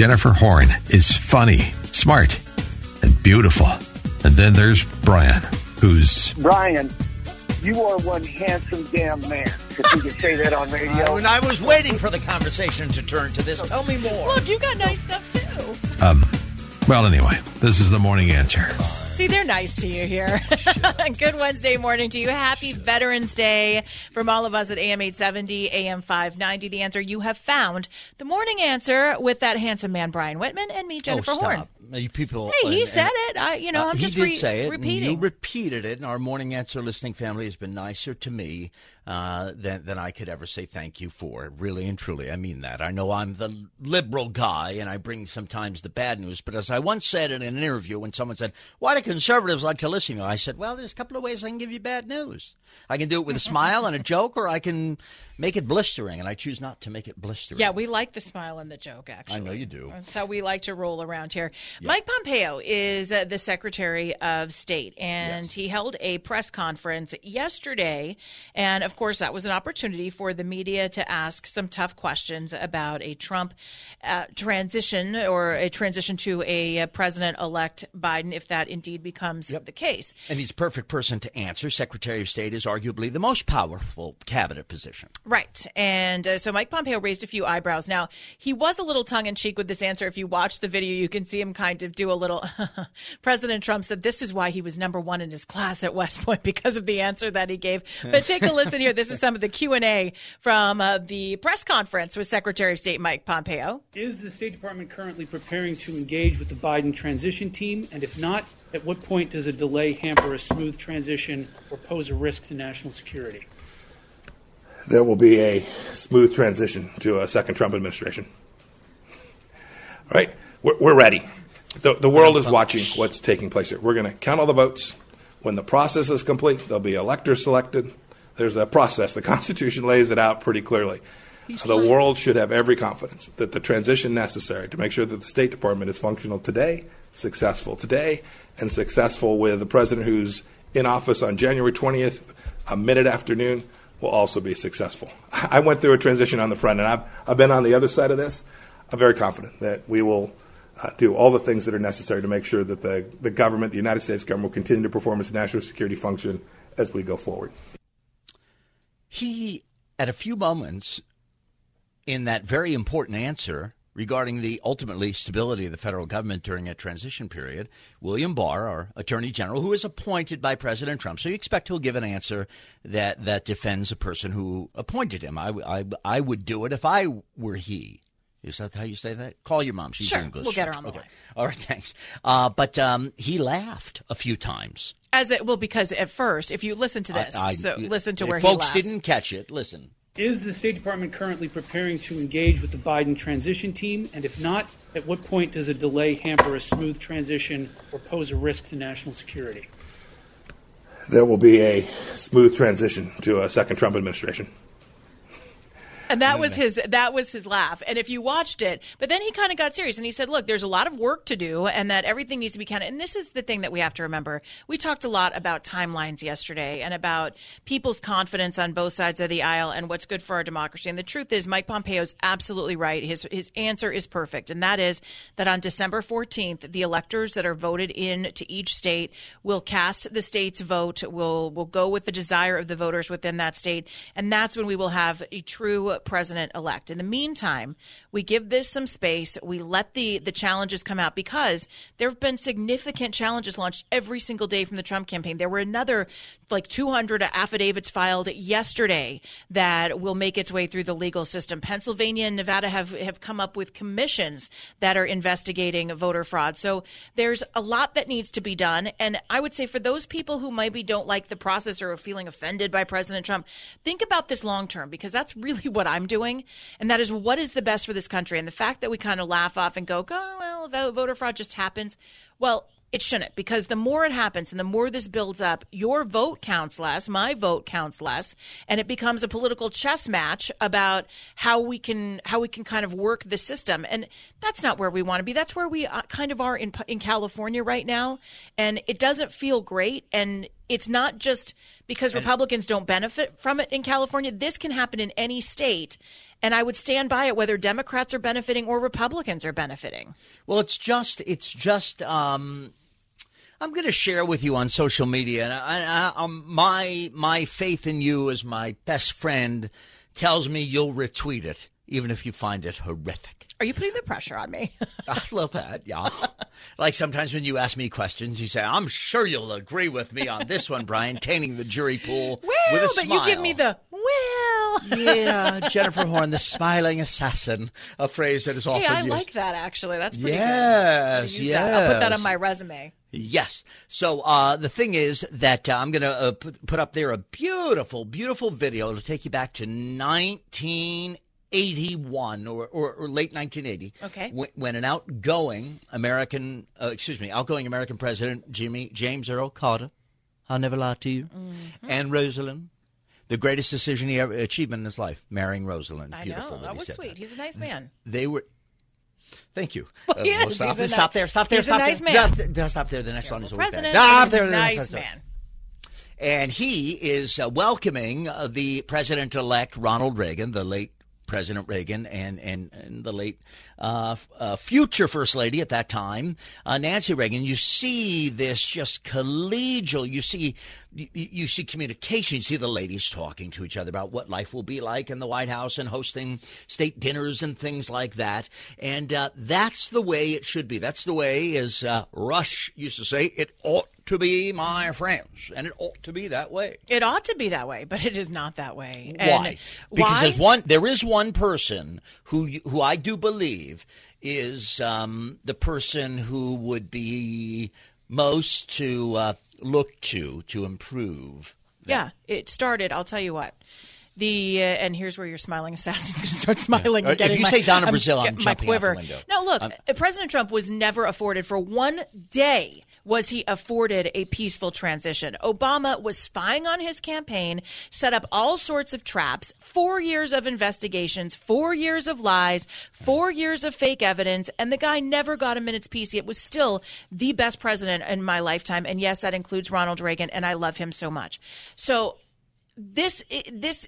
Jennifer Horn is funny, smart, and beautiful. And then there's Brian, who's Brian, you are one handsome damn man. If you can say that on radio. and I was waiting for the conversation to turn to this. Tell me more. Look, you got nice stuff too. um well anyway, this is the morning answer. See, they're nice to you here. Good Wednesday morning to you. Happy Veterans Day from all of us at AM 870, AM 590. The answer you have found. The morning answer with that handsome man, Brian Whitman, and me, Jennifer oh, Horn. You people. Hey, he and- said and- it. I, you know, Uh, I'm just re- say it, and repeating. you repeated it, and our morning answer listening family has been nicer to me uh, than than I could ever say thank you for. Really and truly, I mean that. I know I'm the liberal guy, and I bring sometimes the bad news. But as I once said in an interview, when someone said, "Why do conservatives like to listen?" to you?" I said, "Well, there's a couple of ways I can give you bad news. I can do it with a smile and a joke, or I can make it blistering, and I choose not to make it blistering." Yeah, we like the smile and the joke, actually. I know you do. That's how we like to roll around here. Mike Pompeo is uh, the Secretary of State, and he held a press conference yesterday. And of course, that was an opportunity for the media to ask some tough questions about a Trump uh, transition or a transition to a uh, President elect Biden, if that indeed becomes the case. And he's a perfect person to answer. Secretary of State is arguably the most powerful cabinet position. Right. And uh, so Mike Pompeo raised a few eyebrows. Now, he was a little tongue in cheek with this answer. If you watch the video, you can see him kind of do a little. President Trump said this is why he was number one in his class at West Point because of the answer that he gave. But take a listen here. This is some of the Q&A from uh, the press conference with Secretary of State Mike Pompeo. Is the State Department currently preparing to engage with the Biden transition team? And if not, at what point does a delay hamper a smooth transition or pose a risk to national security? there will be a smooth transition to a second Trump administration. All right, we're, we're ready. The, the world is watching what's taking place here. We're going to count all the votes. When the process is complete, there'll be electors selected. There's a process. The Constitution lays it out pretty clearly. the world should have every confidence that the transition necessary to make sure that the State Department is functional today, successful today, and successful with the president who's in office on January 20th, a minute afternoon, will also be successful. I went through a transition on the front, and I've, I've been on the other side of this. I'm very confident that we will uh, do all the things that are necessary to make sure that the, the government, the United States government, will continue to perform its national security function as we go forward. He, at a few moments in that very important answer regarding the ultimately stability of the federal government during a transition period, William Barr, our Attorney General, who is appointed by President Trump, so you expect he'll give an answer that, that defends a person who appointed him. I, I, I would do it if I were he. Is that how you say that? Call your mom. She's Sure, English. we'll get her on the okay. line. All right, thanks. Uh, but um, he laughed a few times. As it well, because at first, if you listen to this, I- I- so listen to if where he folks laughs. didn't catch it. Listen. Is the State Department currently preparing to engage with the Biden transition team? And if not, at what point does a delay hamper a smooth transition or pose a risk to national security? There will be a smooth transition to a second Trump administration. And that was his that was his laugh. And if you watched it, but then he kind of got serious and he said, "Look, there's a lot of work to do and that everything needs to be counted." And this is the thing that we have to remember. We talked a lot about timelines yesterday and about people's confidence on both sides of the aisle and what's good for our democracy. And the truth is Mike Pompeo's absolutely right. His his answer is perfect, and that is that on December 14th, the electors that are voted in to each state will cast the state's vote, will will go with the desire of the voters within that state, and that's when we will have a true president elect. In the meantime, we give this some space. We let the the challenges come out because there have been significant challenges launched every single day from the Trump campaign. There were another like 200 affidavits filed yesterday that will make its way through the legal system. Pennsylvania and Nevada have have come up with commissions that are investigating voter fraud. So there's a lot that needs to be done. And I would say for those people who maybe don't like the process or are feeling offended by President Trump, think about this long term because that's really what I'm doing, and that is what is the best for this country. And the fact that we kind of laugh off and go, oh, well, voter fraud just happens. Well, it shouldn't because the more it happens and the more this builds up, your vote counts less, my vote counts less, and it becomes a political chess match about how we can how we can kind of work the system. And that's not where we want to be. That's where we uh, kind of are in in California right now, and it doesn't feel great and it's not just because Republicans don't benefit from it in California. This can happen in any state. And I would stand by it whether Democrats are benefiting or Republicans are benefiting. Well, it's just, it's just, um, I'm going to share with you on social media, and I, I, um, my my faith in you as my best friend tells me you'll retweet it, even if you find it horrific. Are you putting the pressure on me? a little bit, yeah. like sometimes when you ask me questions, you say, "I'm sure you'll agree with me on this one, Brian." Tainting the jury pool well, with a but smile. you give me the well. yeah, Jennifer Horn, the smiling assassin, a phrase that is often Hey, I used. like that actually. That's pretty Yes, good. That. I'll put that on my resume. Yes. So uh, the thing is that uh, I'm going to uh, put, put up there a beautiful, beautiful video to take you back to 1981 or, or, or late 1980. Okay. When, when an outgoing American, uh, excuse me, outgoing American President Jimmy James Earl Carter, I'll never lie to you, Mm-hmm. and Rosalynn. The greatest decision he ever achievement in his life, marrying Rosalynn. I Beautiful. know. That was sweet. He's a nice man. They were. Thank you. Well, is. stop, He's stop there. Stop there. stop nice there. man. Yeah, th- stop there. The next one is President, bad. Stop there. nice Stop man. And he is uh, welcoming uh, the president elect Ronald Reagan, the late President Reagan, and and, and the late uh, uh, future First Lady at that time, uh, Nancy Reagan. You see this just collegial. You see. You, you see communication. You see the ladies talking to each other about what life will be like in the White House and hosting state dinners and things like that. And uh, that's the way it should be. That's the way, as uh, Rush used to say, it ought to be, my friends, and it ought to be that way. It ought to be that way, but it is not that way. Why? And Because why? there's one. There is one person who who I do believe is um, the person who would be most to uh, look to to improve. Yeah, it started. I'll tell you what. The uh, and here's where your smiling assassin's going to start smiling. And if you my- say Donna I'm Brazile, I'm my jumping out the quiver. window. No, look, I'm- President Trump was never afforded for one day. Was he afforded a peaceful transition? Obama was spying on his campaign, set up all sorts of traps, four years of investigations, four years of lies, four years of fake evidence, and the guy never got a minute's peace. It was still the best president in my lifetime. And yes, that includes Ronald Reagan, and I love him so much. So this this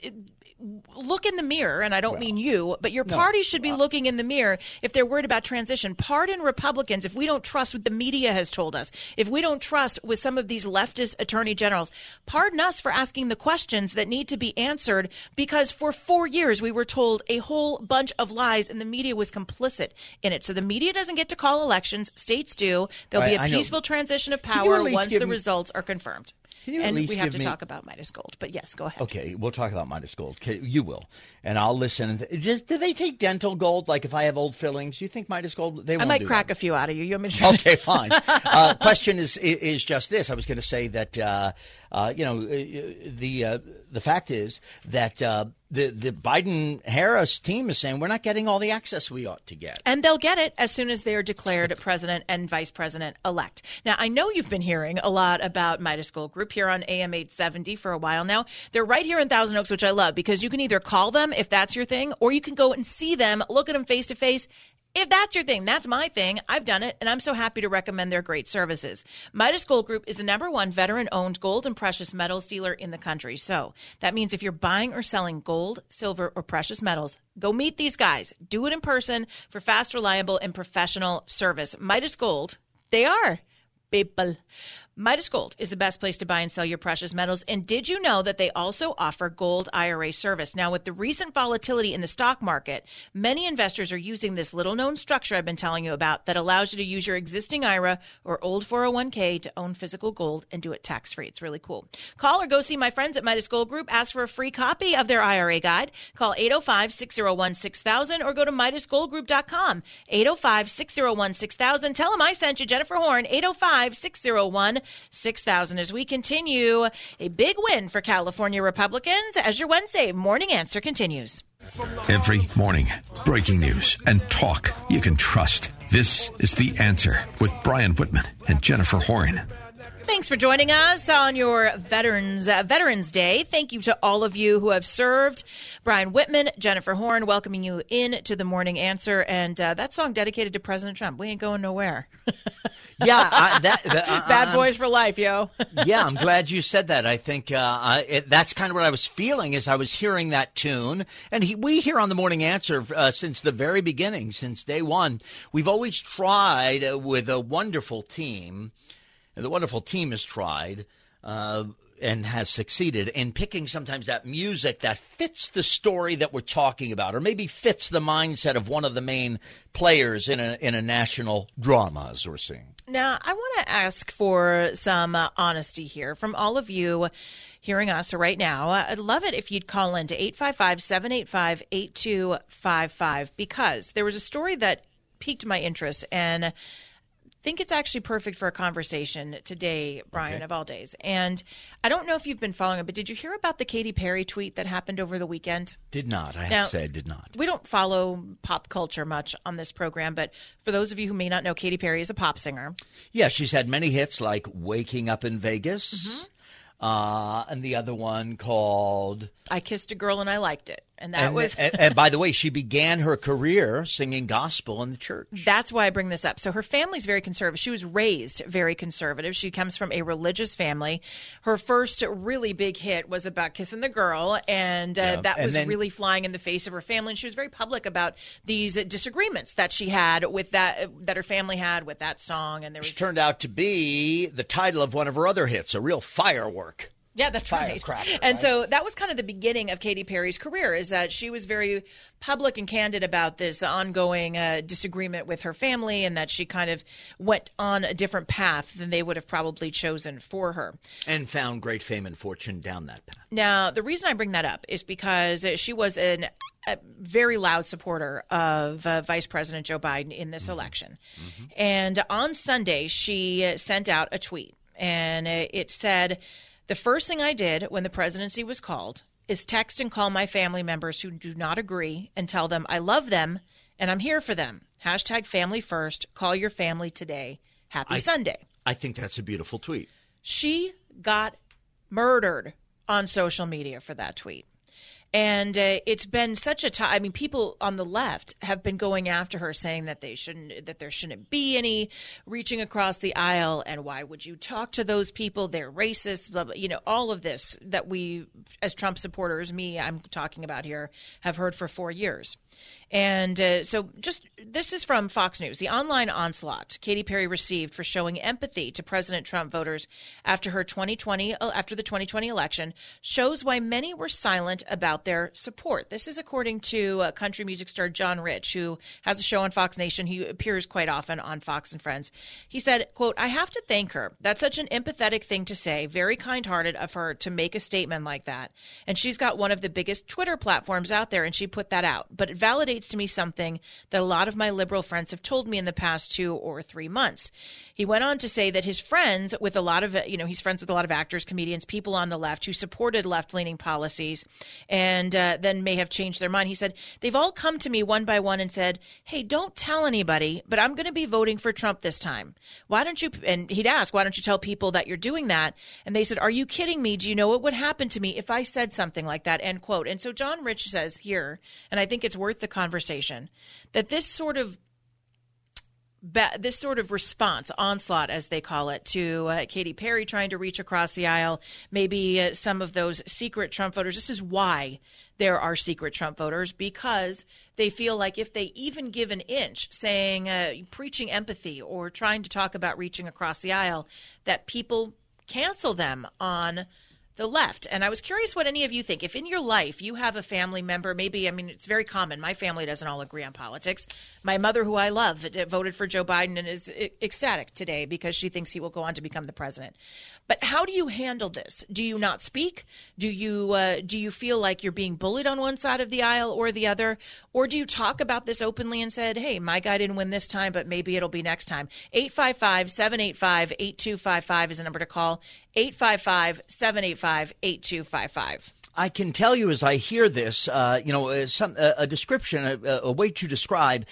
look in the mirror and i don't mean you but your party should be looking in the mirror if they're worried about transition. Pardon republicans if we don't trust what the media has told us if we don't trust with some of these leftist attorney generals. Pardon us for asking the questions that need to be answered because for four years we were told a whole bunch of lies and the media was complicit in it. So the media doesn't get to call elections. States do. There'll be I- a peaceful transition of power once the me- results are confirmed. Can you at and we have to me- talk about Midas Gold. But yes, go ahead. Okay, we'll talk about Midas Gold. Okay, you will, and I'll listen. Just do they take dental gold? Like if I have old fillings, do you think Midas Gold? They I might crack that. a few out of you. You want me to try? Okay, fine. uh, question is is just this. I was going to say that uh, uh, you know uh, the uh, the fact is that uh, the the Biden Harris team is saying we're not getting all the access we ought to get. And they'll get it as soon as they are declared president and vice president elect. Now, I know you've been hearing a lot about Midas Gold Group here on AM 870 for a while now. They're right here in Thousand Oaks, which I love because you can either call them if that's your thing, or you can go and see them, look at them face to face. If that's your thing, that's my thing. I've done it, and I'm so happy to recommend their great services. Midas Gold Group is the number one veteran owned gold and precious metals dealer in the country. So that means if you're buying or selling gold, silver, or precious metals, go meet these guys. Do it in person for fast, reliable, and professional service. Midas Gold, they are people. Midas Gold is the best place to buy and sell your precious metals. And did you know that they also offer gold IRA service? Now, with the recent volatility in the stock market, many investors are using this little known structure I've been telling you about that allows you to use your existing IRA or old 401k to own physical gold and do it tax free. It's really cool. Call or go see my friends at Midas Gold Group. Ask for a free copy of their IRA guide. Call 805 601 6000 or go to MidasGoldGroup.com. 805 601 6000. Tell them I sent you, Jennifer Horn, 805 601 6000 as we continue a big win for California Republicans as your Wednesday morning answer continues. Every morning, breaking news and talk you can trust. This is The Answer with Brian Whitman and Jennifer Horn. Thanks for joining us on your Veterans uh, Veterans Day. Thank you to all of you who have served. Brian Whitman, Jennifer Horn, welcoming you in to the Morning Answer, and uh, that song dedicated to President Trump. We ain't going nowhere. yeah, I, that, that uh, bad boys for life, yo. yeah, I'm glad you said that. I think uh, it, that's kind of what I was feeling as I was hearing that tune. And he, we here on the Morning Answer uh, since the very beginning, since day one, we've always tried uh, with a wonderful team the wonderful team has tried uh, and has succeeded in picking sometimes that music that fits the story that we're talking about, or maybe fits the mindset of one of the main players in a in a national drama, as we're seeing. Now, I want to ask for some uh, honesty here from all of you hearing us right now. I'd love it if you'd call in to 855 785 8255 because there was a story that piqued my interest and think it's actually perfect for a conversation today, Brian, okay. of all days. And I don't know if you've been following it, but did you hear about the Katy Perry tweet that happened over the weekend? Did not. I now, have to say I did not. We don't follow pop culture much on this program, but for those of you who may not know, Katy Perry is a pop singer. Yeah, she's had many hits like Waking Up in Vegas. Mm-hmm. Uh, and the other one called I Kissed a Girl and I Liked It. And that and, was. and, and, by the way, she began her career singing gospel in the church. That's why I bring this up. So her family's very conservative. She was raised very conservative. She comes from a religious family. Her first really big hit was about kissing the girl, and uh, yeah. that and was then, really flying in the face of her family. And she was very public about these disagreements that she had with that that her family had with that song. And there was turned out to be the title of one of her other hits, a real firework. Yeah, that's right. And right? so that was kind of the beginning of Katy Perry's career is that she was very public and candid about this ongoing uh, disagreement with her family and that she kind of went on a different path than they would have probably chosen for her. And found great fame and fortune down that path. Now, the reason I bring that up is because she was an a very loud supporter of uh, Vice President Joe Biden in this mm-hmm. election. Mm-hmm. And on Sunday, she sent out a tweet and it said, the first thing I did when the presidency was called is text and call my family members who do not agree and tell them I love them and I'm here for them. Hashtag family first. Call your family today. Happy I, Sunday. I think that's a beautiful tweet. She got murdered on social media for that tweet. And uh, it's been such a time. I mean, people on the left have been going after her, saying that they shouldn't, that there shouldn't be any reaching across the aisle, and why would you talk to those people? They're racist. Blah, blah, you know, all of this that we, as Trump supporters, me, I'm talking about here, have heard for four years. And uh, so, just this is from Fox News. The online onslaught Katy Perry received for showing empathy to President Trump voters after her 2020 uh, after the 2020 election shows why many were silent about their support. This is according to uh, country music star John Rich, who has a show on Fox Nation. He appears quite often on Fox and Friends. He said, "quote I have to thank her. That's such an empathetic thing to say. Very kind-hearted of her to make a statement like that. And she's got one of the biggest Twitter platforms out there, and she put that out. But it validates." to me something that a lot of my liberal friends have told me in the past two or three months. He went on to say that his friends, with a lot of, you know, he's friends with a lot of actors, comedians, people on the left who supported left leaning policies and uh, then may have changed their mind. He said, they've all come to me one by one and said, hey, don't tell anybody, but I'm going to be voting for Trump this time. Why don't you, and he'd ask, why don't you tell people that you're doing that? And they said, are you kidding me? Do you know what would happen to me if I said something like that? End quote. And so John Rich says here, and I think it's worth the conversation that this sort of this sort of response, onslaught as they call it, to uh, Katy Perry trying to reach across the aisle, maybe uh, some of those secret Trump voters. This is why there are secret Trump voters because they feel like if they even give an inch, saying, uh, preaching empathy or trying to talk about reaching across the aisle, that people cancel them on the left. And I was curious what any of you think. If in your life you have a family member, maybe, I mean, it's very common. My family doesn't all agree on politics. My mother, who I love, voted for Joe Biden and is ecstatic today because she thinks he will go on to become the president. But how do you handle this? Do you not speak? Do you uh, do you feel like you're being bullied on one side of the aisle or the other, or do you talk about this openly and said, "Hey, my guy didn't win this time, but maybe it'll be next time." 855-785-8255 is a number to call. 855-785-8255. I can tell you as I hear this, uh, you know, uh, some uh, a description, a, a way to describe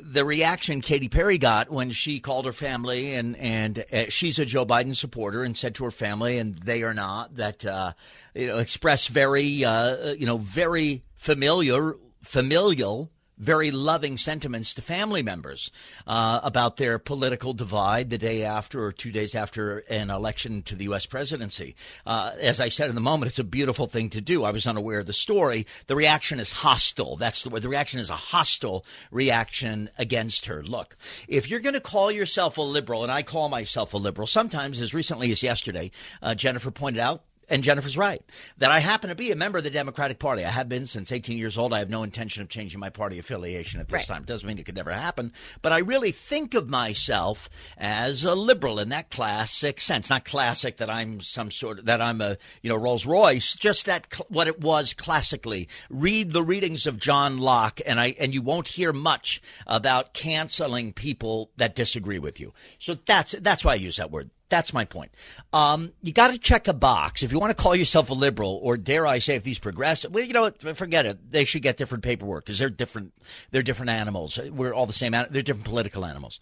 the reaction Katy Perry got when she called her family and and uh, she's a Joe Biden supporter and said to her family and they are not that uh, you know express very uh, you know very familiar familial very loving sentiments to family members uh, about their political divide the day after or two days after an election to the U.S. presidency. Uh, as I said in the moment, it's a beautiful thing to do. I was unaware of the story. The reaction is hostile. That's the word. The reaction is a hostile reaction against her. Look, if you're going to call yourself a liberal, and I call myself a liberal, sometimes as recently as yesterday, uh, Jennifer pointed out and Jennifer's right that I happen to be a member of the Democratic Party. I have been since 18 years old. I have no intention of changing my party affiliation at this right. time. It doesn't mean it could never happen, but I really think of myself as a liberal in that classic sense. Not classic that I'm some sort of that I'm a you know Rolls Royce. Just that cl- what it was classically. Read the readings of John Locke, and I and you won't hear much about canceling people that disagree with you. So that's that's why I use that word that's my point. Um, you got to check a box if you want to call yourself a liberal, or dare I say, if these progressive, well, you know, forget it. They should get different paperwork because they're different. They're different animals. We're all the same. They're different political animals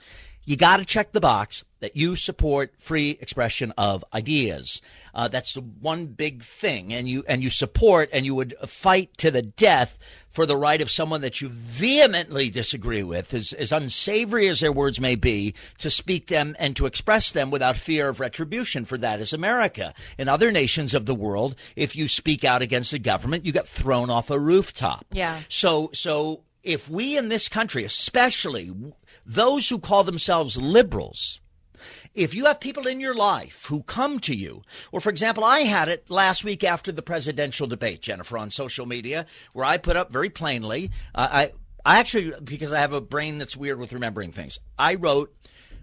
you got to check the box that you support free expression of ideas. Uh, that's the one big thing, and you and you support and you would fight to the death for the right of someone that you vehemently disagree with, as, as unsavory as their words may be, to speak them and to express them without fear of retribution. For that is America. In other nations of the world, if you speak out against the government, you get thrown off a rooftop. Yeah. So so if we in this country, especially those who call themselves liberals, if you have people in your life who come to you, or for example, I had it last week after the presidential debate, Jennifer, on social media, where I put up very plainly, uh, I, I actually, because I have a brain that's weird with remembering things, I wrote,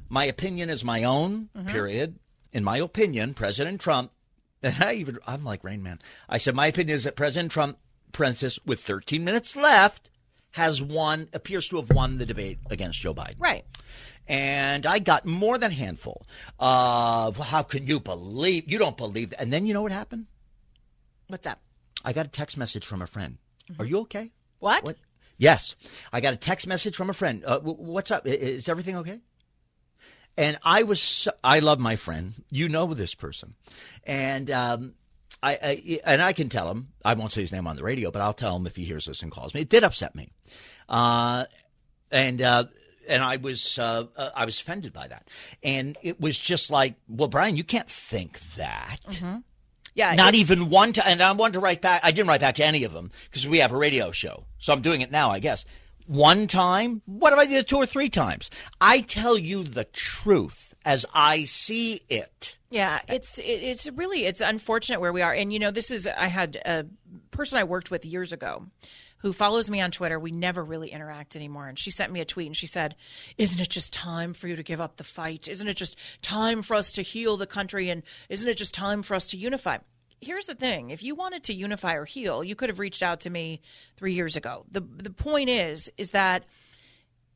my opinion is my own, mm-hmm. period. In my opinion, President Trump, and I even, I'm like Rain Man. I said, my opinion is that President Trump, Princess, with 13 minutes left, has won, appears to have won the debate against Joe Biden. Right. And I got more than a handful of how can you believe, you don't believe that. And then you know what happened? What's up? I got a text message from a friend. Mm-hmm. Are you okay? What? what? Yes. I got a text message from a friend. Uh, what's up? Is everything okay? And I was, I love my friend. You know this person. And, um, I, I, and I can tell him. I won't say his name on the radio, but I'll tell him if he hears this and calls me. It did upset me, uh, and uh, and I was uh, uh I was offended by that, and it was just like, well, Brian, you can't think that. Mm-hmm. Yeah, not even one time. And I wanted to write back. I didn't write back to any of them because we have a radio show, so I'm doing it now, I guess. One time? What if I did it two or three times? I tell you the truth as I see it. Yeah, it's it's really it's unfortunate where we are, and you know this is I had a person I worked with years ago who follows me on Twitter. We never really interact anymore. And she sent me a tweet and she said, Isn't it just time for you to give up the fight? Isn't it just time for us to heal the country? And isn't it just time for us to unify? Here's the thing if you wanted to unify or heal, you could have reached out to me three years ago. The, the point is, is that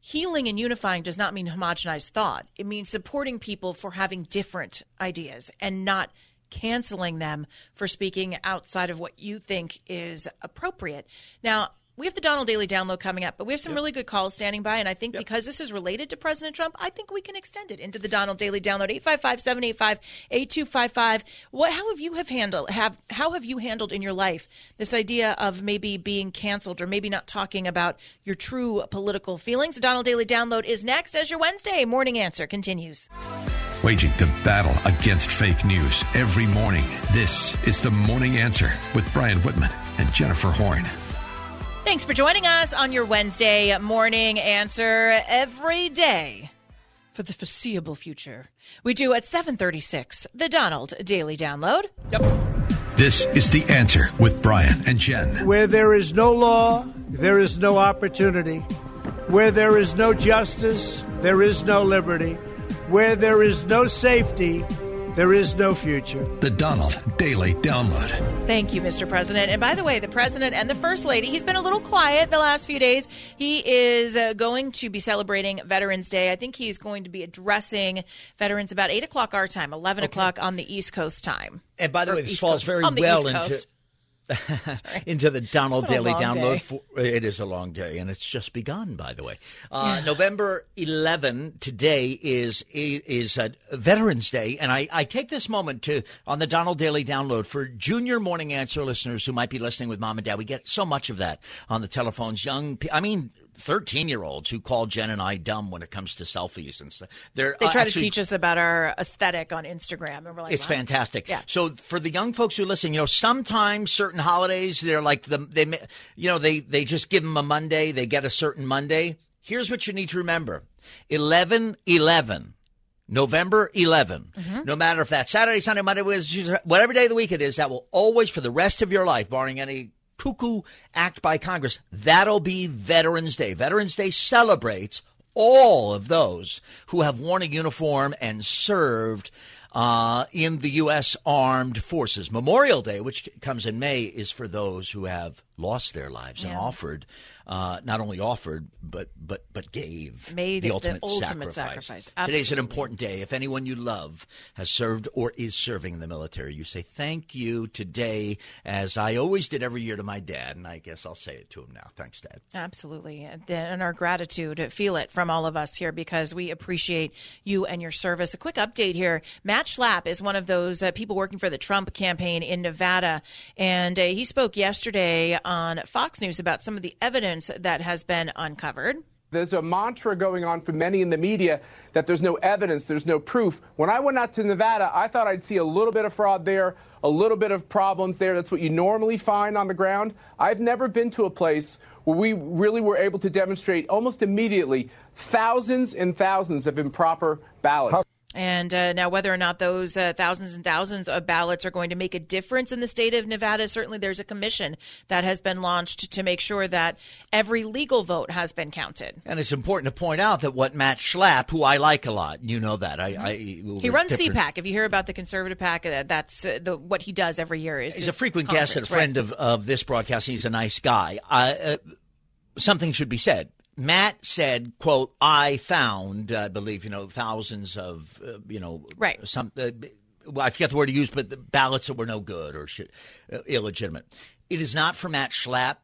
healing and unifying does not mean homogenized thought. It means supporting people for having different ideas and not canceling them for speaking outside of what you think is appropriate. Now, we have the Donald Daily download coming up, but we have some yep. really good calls standing by. And I think yep. because this is related to President Trump, I think we can extend it into the Donald Daily download 855 785 8255. What, how have you have handled, have, how have you handled in your life this idea of maybe being canceled or maybe not talking about your true political feelings? The Donald Daily download is next as your Wednesday morning answer continues. Waging the battle against fake news every morning. This is the Morning Answer with Brian Whitman and Jennifer Horn. Thanks for joining us on your Wednesday morning answer every day for the foreseeable future. We do at 736, the Donald Daily Download. Yep. This is The Answer with Brian and Jen. Where there is no law, there is no opportunity. Where there is no justice, there is no liberty. Where there is no safety, there is no future. The Donald Daily Download. Thank you, Mr. President. And by the way, the President and the First Lady, he's been a little quiet the last few days. He is uh, going to be celebrating Veterans Day. I think he's going to be addressing veterans about 8 o'clock our time, 11 okay. o'clock on the East Coast time. And by the or way, this East falls Coast, very well into into the Donald Daily Download. For, it is a long day, and it's just begun. By the way, uh, yeah. November 11 today is is a Veterans Day, and I, I take this moment to on the Donald Daily Download for Junior Morning Answer listeners who might be listening with mom and dad. We get so much of that on the telephones. Young, I mean, 13 year olds who call Jen and I dumb when it comes to selfies and stuff. They're, they try uh, actually, to teach us about our aesthetic on Instagram. And we're like, it's fantastic. Yeah. So for the young folks who listen, you know, sometimes certain holidays, they're like the, they, you know, they, they just give them a Monday. They get a certain Monday. Here's what you need to remember 11 11. November 11. Mm-hmm. No matter if that's Saturday, Sunday, Monday, whatever day of the week it is, that will always, for the rest of your life, barring any cuckoo act by Congress. That'll be Veterans Day. Veterans Day celebrates all of those who have worn a uniform and served uh, in the U.S. Armed Forces. Memorial Day, which comes in May, is for those who have lost their lives yeah. and offered uh, not only offered but but but gave made the ultimate, the ultimate sacrifice. sacrifice. Today's an important day. If anyone you love has served or is serving in the military, you say thank you today, as I always did every year to my dad, and I guess I'll say it to him now. Thanks, Dad. Absolutely, and our gratitude, feel it from all of us here because we appreciate you and your service. A quick update here: Matt Schlapp is one of those uh, people working for the Trump campaign in Nevada, and uh, he spoke yesterday on Fox News about some of the evidence that has been uncovered. There's a mantra going on for many in the media that there's no evidence, there's no proof. When I went out to Nevada, I thought I'd see a little bit of fraud there, a little bit of problems there. That's what you normally find on the ground. I've never been to a place where we really were able to demonstrate almost immediately thousands and thousands of improper ballots. And uh, now, whether or not those uh, thousands and thousands of ballots are going to make a difference in the state of Nevada, certainly there's a commission that has been launched to make sure that every legal vote has been counted. And it's important to point out that what Matt Schlapp, who I like a lot, you know that I, I he runs CPAC. If you hear about the conservative PAC, uh, that's uh, the, what he does every year. Is he's a frequent guest and a friend right. of, of this broadcast. He's a nice guy. Uh, something should be said Matt said, "quote I found, I believe, you know, thousands of, uh, you know, right, some." Uh, well, I forget the word he use, but the ballots that were no good or shit, uh, illegitimate. It is not for Matt Schlapp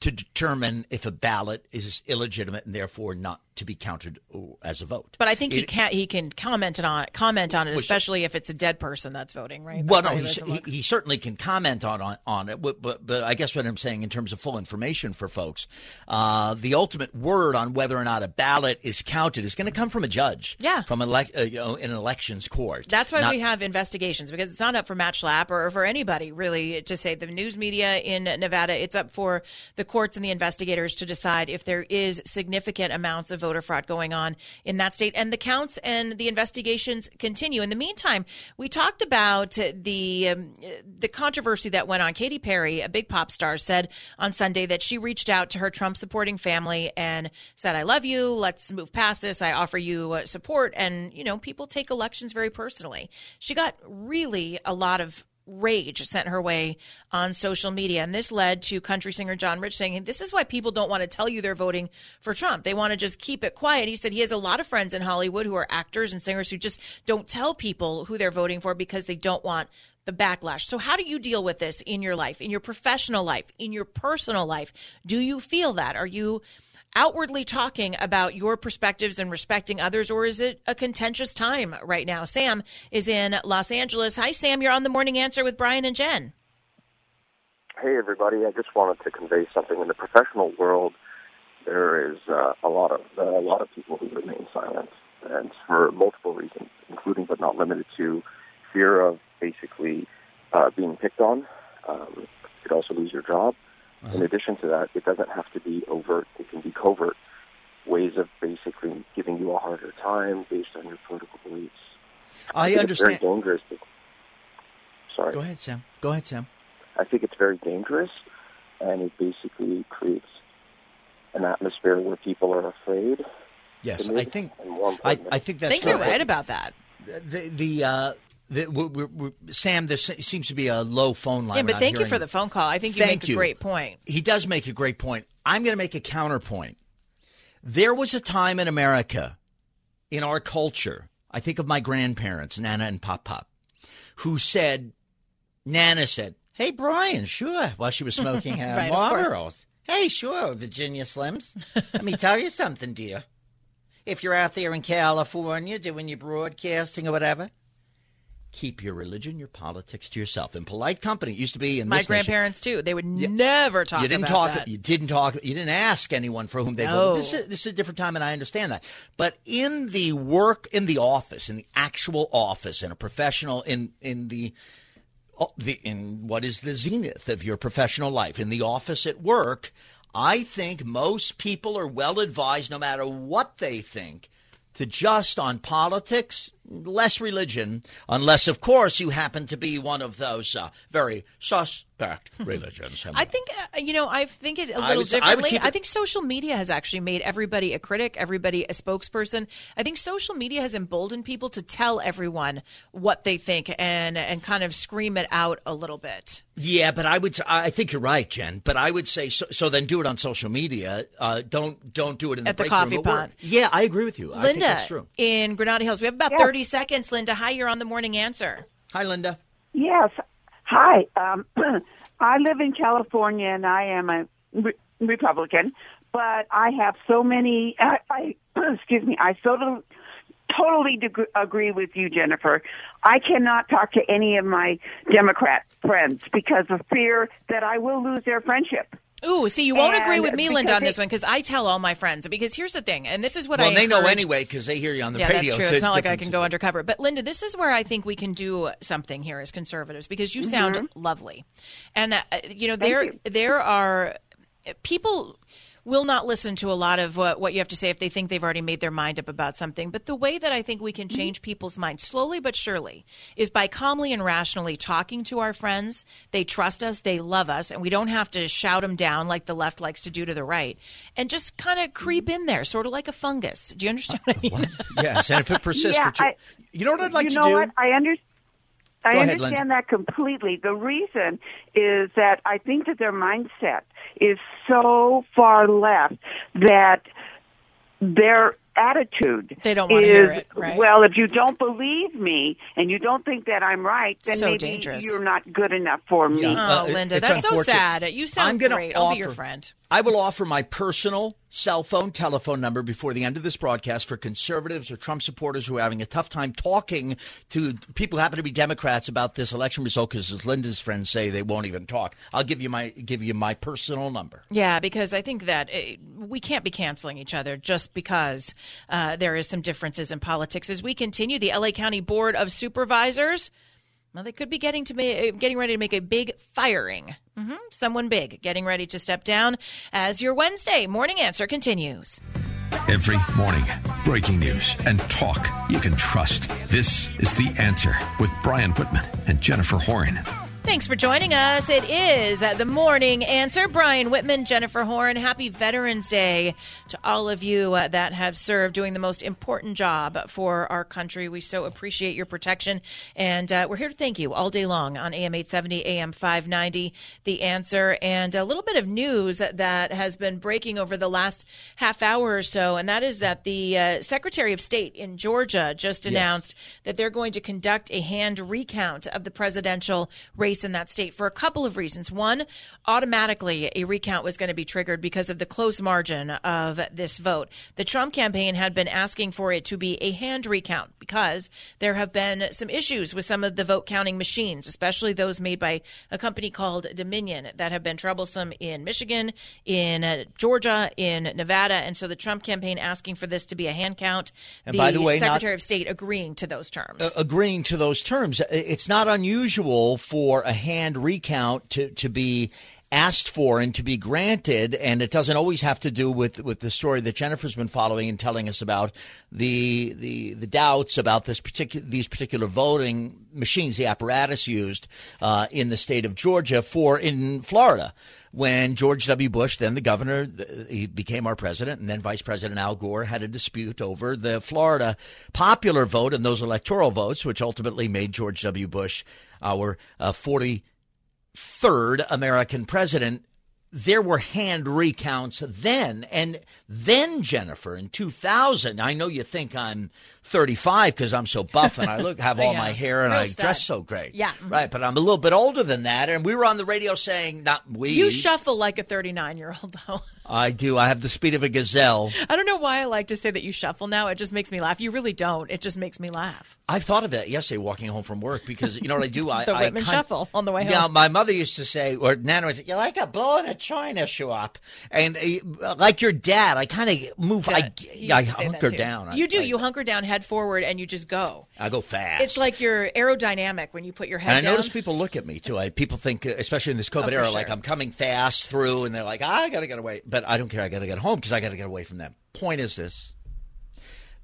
to determine if a ballot is illegitimate and therefore not to be counted as a vote. But I think it, he can he can comment on it, comment on it, especially if it's a dead person that's voting, right? Well, no, he, he, he, certainly can comment on on, on it. But, but, but I guess what I'm saying in terms of full information for folks, uh, the ultimate word on whether or not a ballot is counted is going to come from a judge. Yeah, from elec- uh, you know, an elections court. That's why not- we have investigations because it's not up for Matt Schlapp or for anybody really to say the news media in Nevada. It's up for the courts and the investigators to decide if there is significant amounts of voter fraud going on in that state. And the counts and the investigations continue. In the meantime, we talked about the um, the controversy that went on. Katy Perry, a big pop star, said on Sunday that she reached out to her Trump supporting family and said, "I love you. Let's move past this. I offer you uh, support." And you know, people take elections very personally. She got really a lot of rage sent her way on social media. And this led to country singer John Rich saying, This is why people don't want to tell you they're voting for Trump. They want to just keep it quiet. He said he has a lot of friends in Hollywood who are actors and singers who just don't tell people who they're voting for because they don't want the backlash. So, how do you deal with this in your life, in your professional life, in your personal life? Do you feel that? Are you outwardly talking about your perspectives and respecting others, or is it a contentious time right now? Sam is in Los Angeles. Hi, Sam. You're on the morning answer with Brian and Jen. Hey, everybody. I just wanted to convey something. In the professional world, there is uh, a lot of uh, a lot of people who remain silent, and for multiple reasons, including but not limited to fear of basically uh, being picked on. Um, you could also lose your job. Uh-huh. In addition to that, it doesn't have to be overt; it can be covert ways of basically giving you a harder time based on your political beliefs. I, I understand. It's very dangerous. To, Sorry. Go ahead, Sam. Go ahead, Sam. I think it's very dangerous, and it basically creates an atmosphere where people are afraid. Yes, I think I, I think I think you're right. right about that. The the, uh, the we we we Sam, there seems to be a low phone line. Yeah, but thank you for the phone call. I think you Thank make a great point. He does make a great point. I'm going to make a counterpoint. There was a time in America, in our culture, I think of my grandparents, Nana and Pop Pop, who said, Nana said, Hey, Brian, sure, while she was smoking her Right. Marlboros. Hey, sure, Virginia Slims. Let me tell you something, dear. If you're out there in California doing your broadcasting or whatever, keep your religion, your politics to yourself. In polite company, it used to be in My this nation- grandparents too. They would never talk you didn't about talk. that. You didn't talk. You didn't ask anyone for whom they No. voted. This is this is a different time, and I understand that. But in the work, in the office, in the actual office, in a professional, in in the the in what is the zenith of your professional life, in the office at work, I think most people are well advised, no matter what they think, to just on politics, less religion, unless, of course, you happen to be one of those uh, very suspect religions. I think uh, you know. I think it a I little would say- I would differently. keep I, it- think social media has actually made everybody a critic, everybody a spokesperson. I think social media has emboldened people to tell everyone what they think and and kind of scream it out a little bit. Yeah, but I would. I think you're right, Jen. But I would say so. So then do it on social media. Uh, don't don't do it in the At the break room coffee at pot. Yeah, I agree with you. I think Linda that's true. in Granada Hills. We have about Yeah. thirty seconds. Linda, hi. You're on the morning answer. Hi, Linda. Yes. Hi. Um, I live in California and I am a re- Republican, but I have so many. I, I excuse me. I so totally deg- agree with you, Jennifer. I cannot talk to any of my Democrat friends because of fear that I will lose their friendship. Ooh, see, you won't agree with me, Linda, on this one because I tell all my friends. Because here's the thing, and this is what well, I Well, they know anyway because they hear you on the yeah, radio. that's true. so It's not like I can go undercover. But Linda, this is where I think we can do something here as conservatives because you sound lovely, and uh, you know there you. there are people will not listen to a lot of what, what you have to say if they think they've already made their mind up about something. But the way that I think we can mm-hmm. change people's minds slowly but surely is by calmly and rationally talking to our friends. They trust us, they love us, and we don't have to shout them down like the left likes to do to the right, and just kind of creep mm-hmm. in there, sort of like a fungus. Do you understand what I mean? yes, and if it persists Yeah, for two, I- you know what I'd like to do. you to know do. what? I understand. I Go understand that completely. The reason is that I think that their mindset is so far left that their attitude They don't wanna hear it, right? well, if you don't believe me and you don't think that I'm right, then So maybe dangerous. you're not good enough for me. Yeah. Oh, Uh, Linda, it's that's so sad. You sound I'm gonna great. I'll be your friend. I will offer my personal cell phone telephone number before the end of this broadcast for conservatives or Trump supporters who are having a tough time talking to people who happen to be Democrats about this election result because, as Linda's friends say, they won't even talk. I'll give you my give you my personal number. Yeah, because I think that uh, we can't be canceling each other just because uh, there is some differences in politics. As we continue, the LA County Board of Supervisors, well, they could be getting to uh, getting ready to make a big firing. hmm Someone big getting ready to step down. As your Wednesday morning answer continues. Every morning, breaking news and talk you can trust. This is The Answer with Brian Whitman and Jennifer Horn. Thanks for joining us. It is the morning answer. Brian Whitman, Jennifer Horn. Happy Veterans Day to all of you that have served doing the most important job for our country. We so appreciate your protection. And uh, we're here to thank you all day long on AM 870, AM 590, The Answer. And a little bit of news that has been breaking over the last half hour or so, and that is that the uh, Secretary of State in Georgia just announced that they're going to conduct a hand recount of the presidential race in that state for a couple of reasons. One, automatically a recount was going to be triggered because of the close margin of this vote. The Trump campaign had been asking for it to be a hand recount because there have been some issues with some of the vote counting machines, especially those made by a company called Dominion that have been troublesome in Michigan, in uh, Georgia, in Nevada. And so the Trump campaign asking for this to be a hand count. And by the way, not- Secretary of State agreeing to those terms. Uh, agreeing to those terms. It's not unusual for a hand recount to, to be asked for and to be granted, and it doesn't always have to do with, with the story that Jennifer's been following and telling us about the the, the doubts about this particular these particular voting machines, the apparatus used uh, in the state of Georgia for in Florida when George W. Bush, then the governor, he became our president, and then Vice President Al Gore had a dispute over the Florida popular vote and those electoral votes, which ultimately made George W. Bush our uh, 43rd American president there were hand recounts then. And then, Jennifer, in 2000, I know you think I'm 35 because I'm so buff and I look have all Yeah. my hair and Real I stud. dress so great. Yeah. Right. But I'm a little bit older than that. And we were on the radio saying, not we. You shuffle like a 39 year old, though. I do. I have the speed of a gazelle. I don't know why I like to say that you shuffle now. It just makes me laugh. You really don't. It just makes me laugh. I've thought of that yesterday walking home from work because you know what I do? I, The I Whitman kind- shuffle on the way home. Yeah, my mother used to say, or Nana would say, "You like a bull in a china shop," and uh, like your dad, I kind of move. I, He I used to say that hunker down. I- You do. I, you hunker down, head forward, and you just go. I go fast. It's like you're aerodynamic when you put your head And I down. notice people look at me too. I, people think, uh, especially in this COVID Oh, era, sure. like I'm coming fast through, and they're like, "I got to get away," but I don't care. I got to get home because I got to get away from them. Point is this: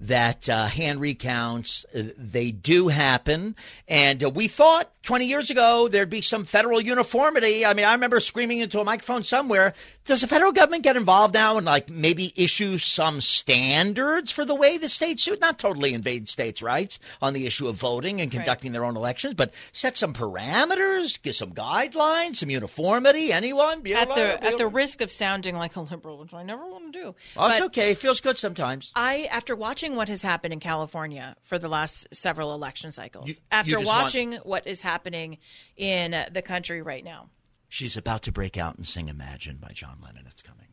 that uh, hand recounts uh, they do happen, and uh, we thought 20 years ago there'd be some federal uniformity. I mean, I remember screaming into a microphone somewhere. Does the federal government get involved now and like maybe issue some standards for the way the states should not totally invade states' rights on the issue of voting and conducting their own elections, but set some parameters, give some guidelines, some uniformity. Anyone? at Bueller? the at the risk of sounding like a liberal, which I never want to do. Oh, it's okay. It feels good sometimes. I, after watching what has happened in California for the last several election cycles, You- you after want- watching what is happening in the country right now, She's about to break out and sing "Imagine" by John Lennon. It's coming.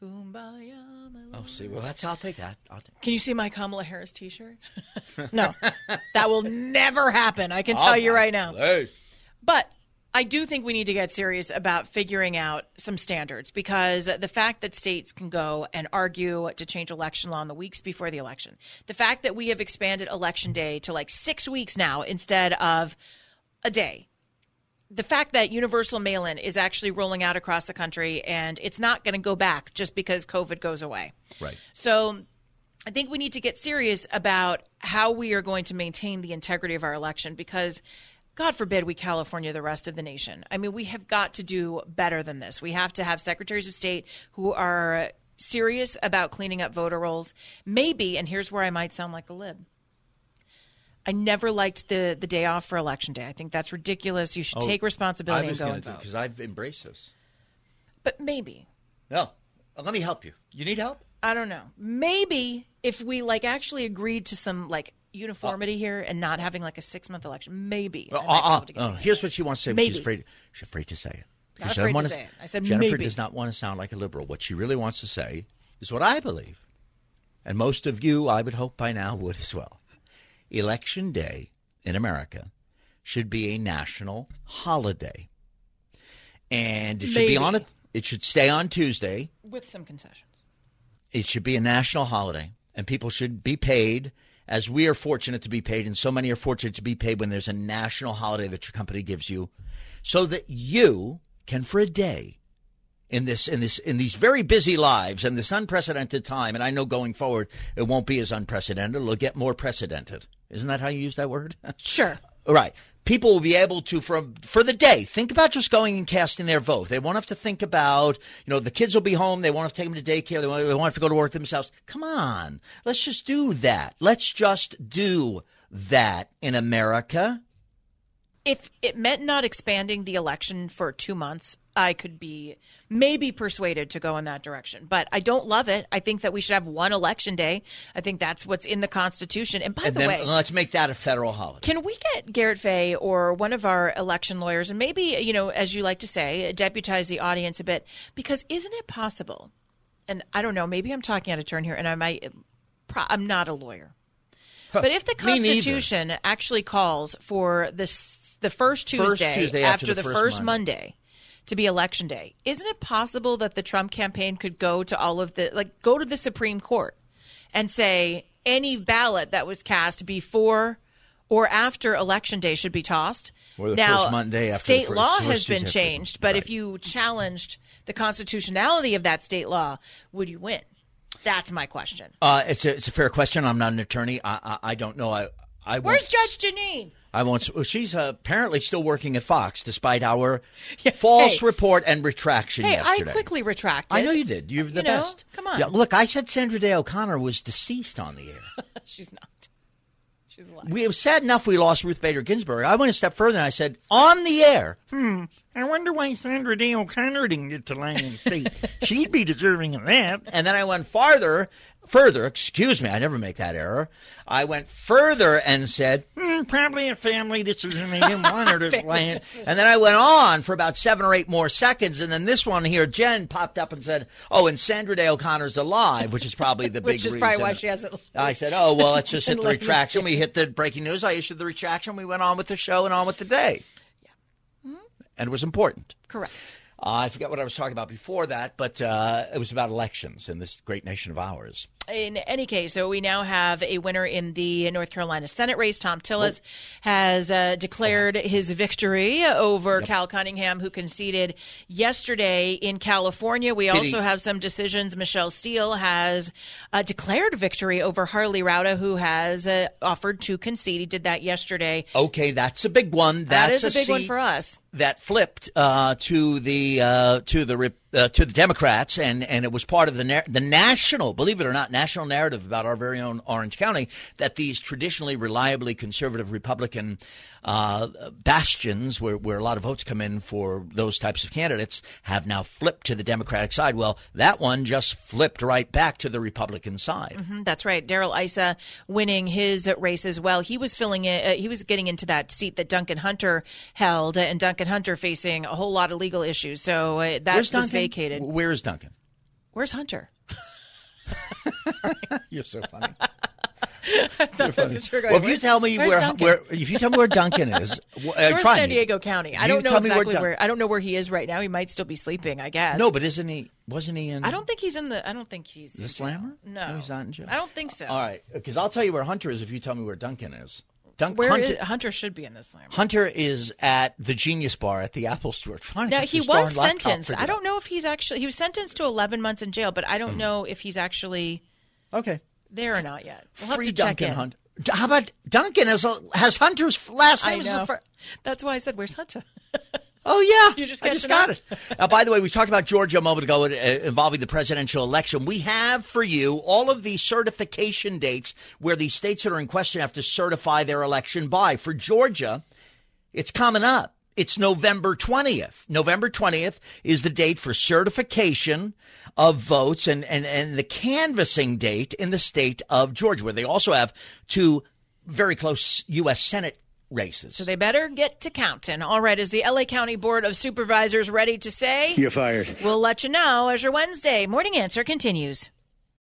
Kumbaya, my Oh, see, well, that's I'll take that. I'll take. Can you see my Kamala Harris T-shirt? no, that will never happen. I can tell Oh, you right now. Hey. But I do think we need to get serious about figuring out some standards because the fact that states can go and argue to change election law in the weeks before the election, the fact that we have expanded election day to like six weeks now instead of a day, the fact that universal mail in is actually rolling out across the country and it's not going to go back just because COVID goes away. Right. So I think we need to get serious about how we are going to maintain the integrity of our election because God forbid we California the rest of the nation. I mean, we have got to do better than this. We have to have secretaries of state who are serious about cleaning up voter rolls. Maybe, and here's where I might sound like a lib. I never liked the the day off for election day. I think that's ridiculous. You should Oh, take responsibility I was and go and vote. because I've embraced this. But maybe No, let me help you. You need help? I don't know. Maybe if we like actually agreed to some like uniformity here and not having like a six month election, maybe. Uh, uh, able to get uh, here's what she wants to say. but Maybe. She's afraid. She's afraid to say it. Not afraid to say it. I said Jennifer maybe. does not want to sound like a liberal. What she really wants to say is what I believe, and most of you, I would hope by now, would as well. Election Day in America should be a national holiday, and it should be on Maybe. it. It should stay on Tuesday. with some concessions. It should be a national holiday, and people should be paid as we are fortunate to be paid, and so many are fortunate to be paid when there's a national holiday that your company gives you, so that you can, for a day, in this in this in these very busy lives and this unprecedented time, and I know going forward it won't be as unprecedented; it'll get more precedented. Isn't that how you use that word? Sure. Right. People will be able to from for the day think about just going and casting their vote. They won't have to think about you know the kids will be home. They won't have to take them to daycare. They won't, they won't have to go to work themselves. Come on, let's just do that. Let's just do that in America. If it meant not expanding the election for two months, I could be maybe persuaded to go in that direction. But I don't love it. I think that we should have one election day. I think that's what's in the Constitution. And by and the then way, let's make that a federal holiday. Can we get Garrett Fay or one of our election lawyers, and maybe, you know, as you like to say, deputize the audience a bit? Because isn't it possible? And I don't know, maybe I'm talking out of turn here, and I might, I'm not a lawyer. But if the Constitution actually calls for this, the first First Tuesday, Tuesday after, after the, the first, first Monday. Monday. To be election day, isn't it possible that the Trump campaign could go to all of the, like, go to the Supreme Court and say any ballot that was cast before or after election day should be tossed. Or the now, first Monday after state the first- law has been changed, but if you challenged the constitutionality of that state law, would you win? That's my question. Uh, it's a it's a fair question. I'm not an attorney. I I, I don't know. I I Where's Judge Jeanine? I won't. Well, she's uh, apparently still working at Fox, despite our false hey. report and retraction Hey, yesterday. I quickly retracted. I know you did. You're the You know, best. come on. Yeah, look, I said Sandra Day O'Connor was deceased on the air. She's not. She's alive. we it was sad enough we lost Ruth Bader Ginsburg. I went a step further and I said on the air. Hmm. I wonder why Sandra Day O'Connor didn't get to Lion State. She'd be deserving of that. And then I went farther, further. Excuse me, I never make that error. I went further and said, Hmm, probably a family decision. They didn't want her to Family land. And then I went on for about seven or eight more seconds, and then this one here, Jen popped up and said, "Oh, and Sandra Day O'Connor's alive," which is probably the big Which is reason. probably why she hasn't. I said, "Oh, well, let's just hit the retraction." We hit the breaking news. I issued the retraction. We went on with the show and on with the day. Mm-hmm. And it was important. Correct. Uh, I forget what I was talking about before that, but uh, it was about elections in this great nation of ours. In any case, so we now have a winner in the North Carolina Senate race. Thom Tillis has uh, declared his victory over Cal Cunningham, who conceded yesterday in California. We Did also he- have some decisions. Michelle Steel has uh, declared victory over Harley Rouda, who has uh, offered to concede. He did that yesterday. Okay, that's a big one. That That's is a big one for us. That flipped uh, to the uh, to the uh, to the Democrats, and, and it was part of the nar- the national, believe it or not, national narrative about our very own Orange County that these traditionally reliably conservative Republican uh, bastions, where where a lot of votes come in for those types of candidates, have now flipped to the Democratic side. Well, that one just flipped right back to the Republican side. Mhm, that's right. Darrell Issa winning his race as well. He was filling it. Uh, he was getting into that seat that Duncan Hunter held, and Duncan Hunter facing a whole lot of legal issues. So uh, that Where's was Duncan? vacated. Where is Duncan? Where's Hunter? You're so funny. I thought that's what you were going. Well, if you tell me where's where, Duncan? where if you tell me where Duncan is, uh, North try San me. Diego County. I You don't know tell me where exactly Dun- where, I don't know where he is right now. He might still be sleeping. I guess. No, but isn't he? Wasn't he in? I don't think he's in the. I don't think he's the slammer. No, he's not in jail. I don't think so. All right, because I'll tell you where Hunter is if you tell me where Duncan is. Dunk, Where Hunter, is- Hunter should be in this slammer. Hunter is at the Genius Bar at the Apple Store. Trying to Now he was sentenced. I don't know if he's actually. He was sentenced to 11 months in jail, but I don't mm-hmm. know if he's actually okay there or not yet. We'll have Free to check Duncan in. Hunter. How about Duncan has has Hunter's last name? I know. fir- That's why I said, "Where's Hunter?" Oh yeah, You just I just got up? it. Uh, by the way, we talked about Georgia a moment ago uh, involving the presidential election. We have for you all of the certification dates where the states that are in question have to certify their election by. For Georgia, it's coming up. It's November 20th. November 20th is the date for certification of votes and, and, and the canvassing date in the state of Georgia, where they also have two very close U.S. Senate races. So they better get to counting. All right, is the LA County Board of Supervisors ready to say? You're fired. We'll let you know as your Wednesday morning answer continues.